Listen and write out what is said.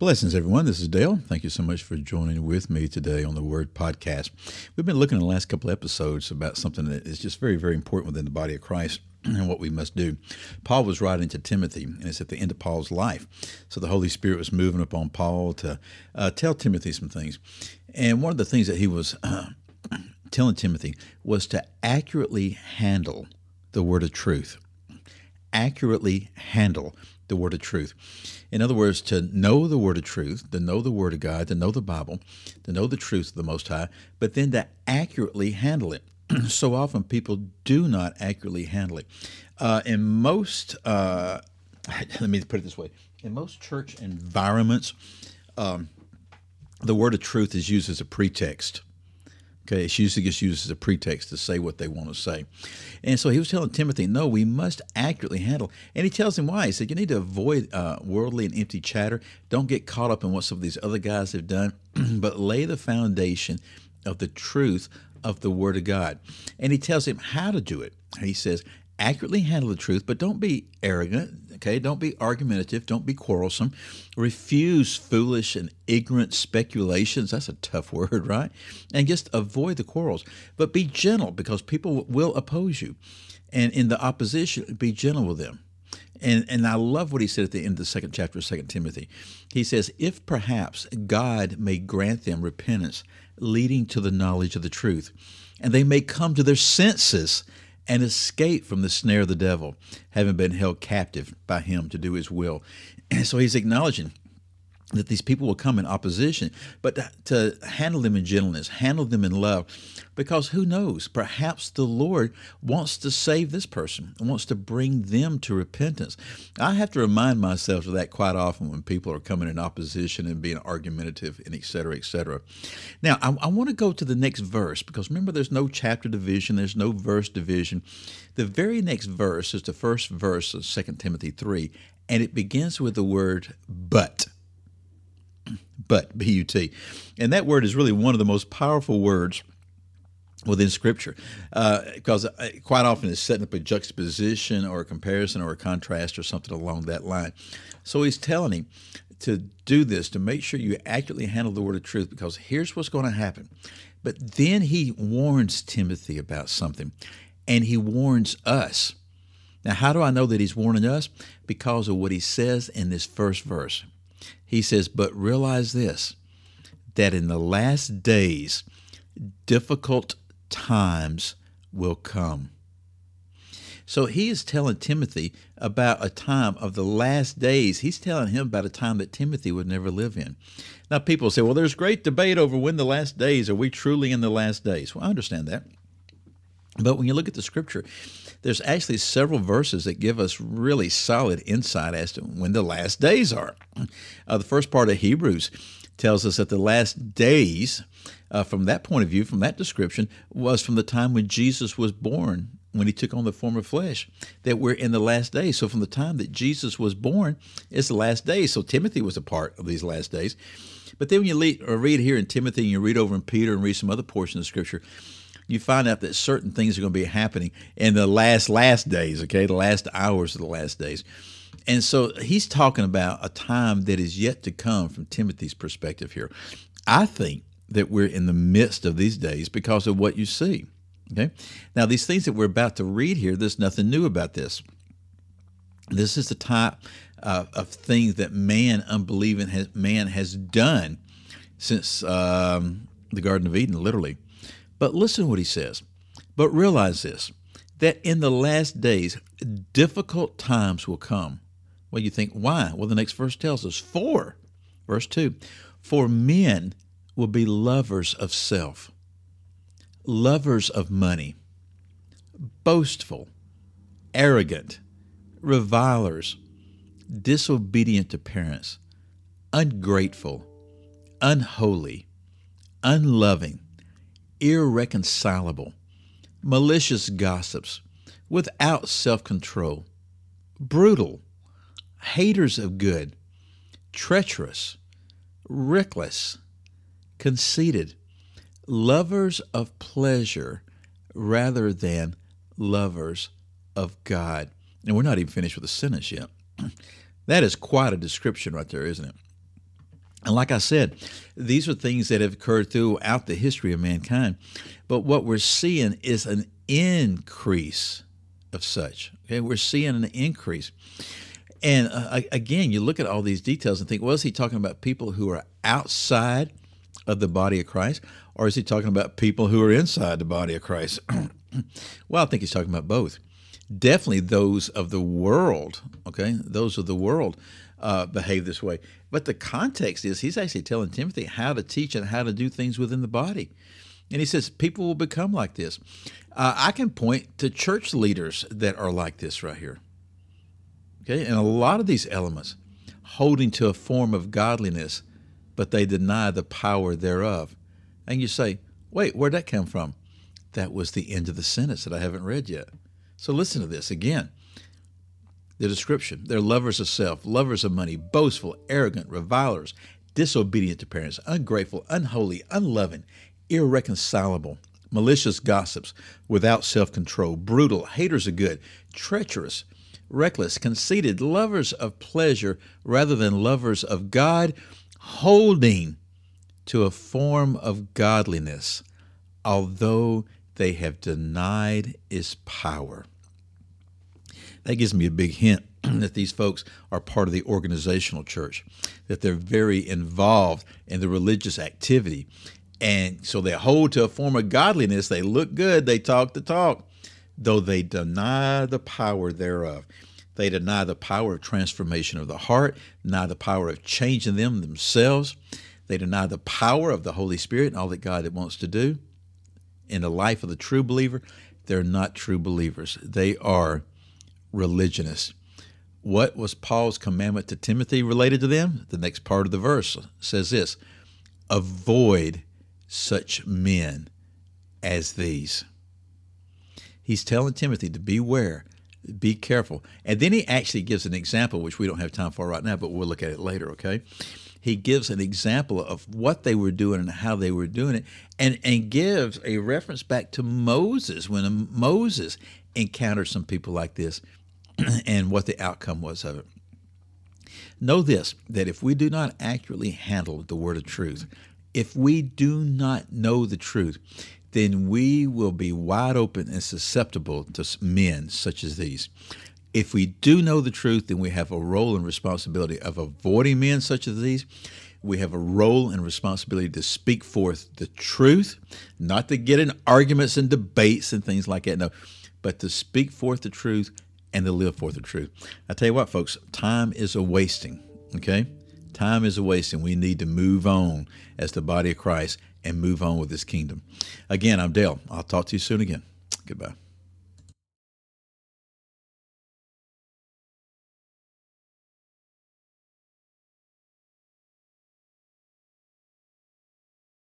Blessings, everyone. This is Dale. Thank you so much for joining with me today on the Word Podcast. We've been looking in the last couple episodes about something that is just very, very important within the body of Christ and what we must do. Paul was writing to Timothy, and it's at the end of Paul's life. So the Holy Spirit was moving upon Paul to uh, tell Timothy some things. And one of the things that he was uh, telling Timothy was to accurately handle the word of truth. Accurately handle the word of truth. In other words, to know the word of truth, to know the word of God, to know the Bible, to know the truth of the Most High, but then to accurately handle it. so often people do not accurately handle it. Uh, in most, uh, let me put it this way in most church environments, um, the word of truth is used as a pretext Okay, it's usually just used as a pretext to say what they want to say. And so he was telling Timothy, no, we must accurately handle. And he tells him why. He said, you need to avoid uh, worldly and empty chatter. Don't get caught up in what some of these other guys have done, but lay the foundation of the truth of the Word of God. And he tells him how to do it. He says, accurately handle the truth, but don't be arrogant. Okay, don't be argumentative. Don't be quarrelsome. Refuse foolish and ignorant speculations. That's a tough word, right? And just avoid the quarrels. But be gentle because people will oppose you. And in the opposition, be gentle with them. And, and I love what he said at the end of the second chapter of Second Timothy. He says, If perhaps God may grant them repentance leading to the knowledge of the truth, and they may come to their senses and escape from the snare of the devil, having been held captive by him to do his will. And so he's acknowledging that these people will come in opposition, but to, handle them in gentleness, handle them in love, because who knows? Perhaps the Lord wants to save this person, wants to bring them to repentance. I have to remind myself of that quite often when people are coming in opposition and being argumentative and et cetera, et cetera. Now, I, I want to go to the next verse because remember, there's no chapter division, there's no verse division. The very next verse is the first verse of 2 Timothy 3, and it begins with the word but but, B U T. And that word is really one of the most powerful words within Scripture, uh, because uh, quite often it's setting up a juxtaposition or a comparison or a contrast or something along that line. So he's telling him to do this, to make sure you accurately handle the word of truth, because here's what's going to happen. But then he warns Timothy about something, and he warns us. Now, how do I know that he's warning us? Because of what he says in this first verse. He says, But realize this, that in the last days, difficult times will come. So he is telling Timothy about a time of the last days. He's telling him about a time that Timothy would never live in. Now, people say, well, there's great debate over when the last days. Are we truly in the last days? Well, I understand that. But when you look at the scripture, there's actually several verses that give us really solid insight as to when the last days are. Uh, the first part of Hebrews tells us that the last days, uh, from that point of view, from that description, was from the time when Jesus was born, when he took on the form of flesh, that we're in the last days. So from the time that Jesus was born, it's the last days. So Timothy was a part of these last days. But then when you uh, read here in Timothy and you read over in Peter and read some other portions of Scripture, you find out that certain things are going to be happening in the last last days okay? The last hours of the last days. And so he's talking about a time that is yet to come from timothy's perspective here. I think that we're in the midst of these days because of what you see okay? Now these things that we're about to read here there's nothing new about this. This is the type uh, of things that man unbelieving has, man has done since um, the garden of eden literally but listen what he says. But realize this that in the last days, difficult times will come. Well, you think, why? Well, the next verse tells us, for, verse 2, for men will be lovers of self, lovers of money, boastful, arrogant, revilers, disobedient to parents, ungrateful, unholy, unloving irreconcilable, malicious gossips, without self control, brutal, haters of good, treacherous, reckless, conceited, lovers of pleasure rather than lovers of God. And we're not even finished with the sentence yet. that is quite a description right there, isn't it? And like I said, these are things that have occurred throughout the history of mankind. But what we're seeing is an increase of such. Okay, we're seeing an increase. And uh, again, you look at all these details and think, well, is he talking about people who are outside of the body of Christ, or is he talking about people who are inside the body of Christ? well, I think he's talking about both. Definitely those of the world, okay? Those of the world uh, behave this way. But the context is he's actually telling Timothy how to teach and how to do things within the body. And he says people will become like this. Uh, I can point to church leaders that are like this right here. Okay, and a lot of these elements holding to a form of godliness, but they deny the power thereof. And you say, wait, where'd that come from? That was the end of the sentence that I haven't read yet. So listen to this again. The description they're lovers of self, lovers of money, boastful, arrogant, revilers, disobedient to parents, ungrateful, unholy, unloving, irreconcilable, malicious gossips, without self control, brutal, haters of good, treacherous, reckless, conceited, lovers of pleasure rather than lovers of God, holding to a form of godliness, although they have denied its power. That gives me a big hint that these folks are part of the organizational church, that they're very involved in the religious activity. And so they hold to a form of godliness. They look good, they talk the talk, though they deny the power thereof. They deny the power of transformation of the heart, deny the power of changing them themselves. They deny the power of the Holy Spirit and all that God wants to do in the life of the true believer. They're not true believers. They are religionists. What was Paul's commandment to Timothy related to them? The next part of the verse says this avoid such men as these. He's telling Timothy to beware, be careful. And then he actually gives an example, which we don't have time for right now, but we'll look at it later, okay? He gives an example of what they were doing and how they were doing it, and, and gives a reference back to Moses when Moses encountered some people like this and what the outcome was of it. Know this that if we do not accurately handle the word of truth, if we do not know the truth, then we will be wide open and susceptible to men such as these. If we do know the truth, then we have a role and responsibility of avoiding men such as these. We have a role and responsibility to speak forth the truth, not to get in arguments and debates and things like that, no, but to speak forth the truth and to live forth the truth. I tell you what, folks, time is a wasting, okay? Time is a wasting. We need to move on as the body of Christ and move on with this kingdom. Again, I'm Dale. I'll talk to you soon again. Goodbye.